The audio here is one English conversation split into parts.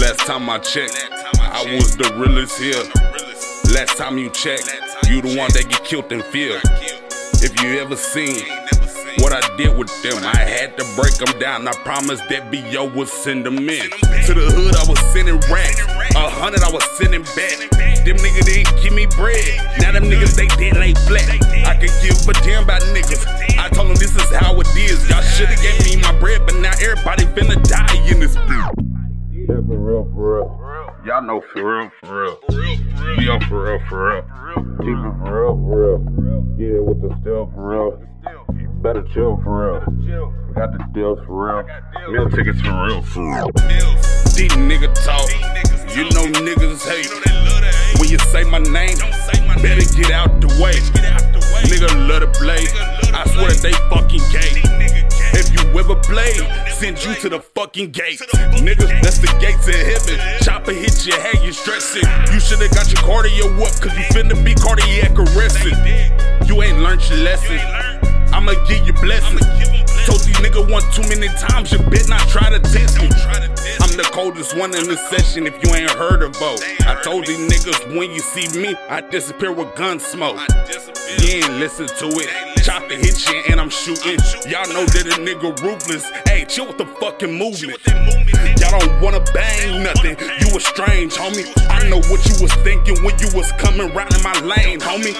Last time I checked, I was the realest here. Last time you checked, you the one that get killed in fear. If you ever seen what I did with them, I had to break them down. I promised that BO would send them in. To the hood, I was sending racks. A hundred, I was sending back. Them niggas didn't give me bread. Now them niggas, they dead lay flat. I can give a damn about niggas. I told them this is how it is. Y'all shoulda gave me my bread, but now everybody finna die in this bitch. Yeah, for real, for real. Y'all know for real, for real. Yo, for real, for real. Keep it for real, for real. Get it with the still for real. You better chill for real. Got the deals for real. Meal tickets for real, for real. Deep nigga talk. You know niggas hate. When you say my name, better get out the way. Nigga love to play. I swear that they fucking gay. Play, send you to the fucking gates. Nigga, that's the gates of heaven. Chopper hit your head, you stressing. You shoulda got your cardio up, cause you finna be cardiac arrested. You ain't learned your lesson. I'ma give you blessings. Told these nigga one too many times, you bet not try to test me. The coldest one in the session if you ain't heard of Bo. I told these niggas when you see me, I disappear with gun smoke. You ain't listen to it. Chop the hit you and I'm shooting. Y'all know that a nigga ruthless. Hey, chill with the fucking movement. Y'all don't wanna bang nothing. You was strange, homie. I know what you was thinking when you was coming round in my lane, homie.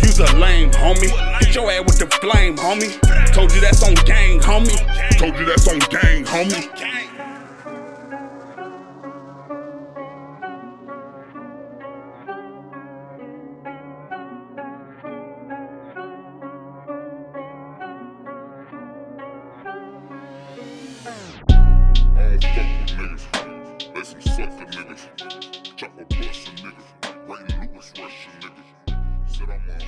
You's a lame, homie. Get your ass with the flame, homie. Told you that's on gang, homie. Told you that's on gang, homie. Niggas. They some sucker niggas. Chop a bust a nigga. In Lewis Russian nigga. Said I'm a nigga.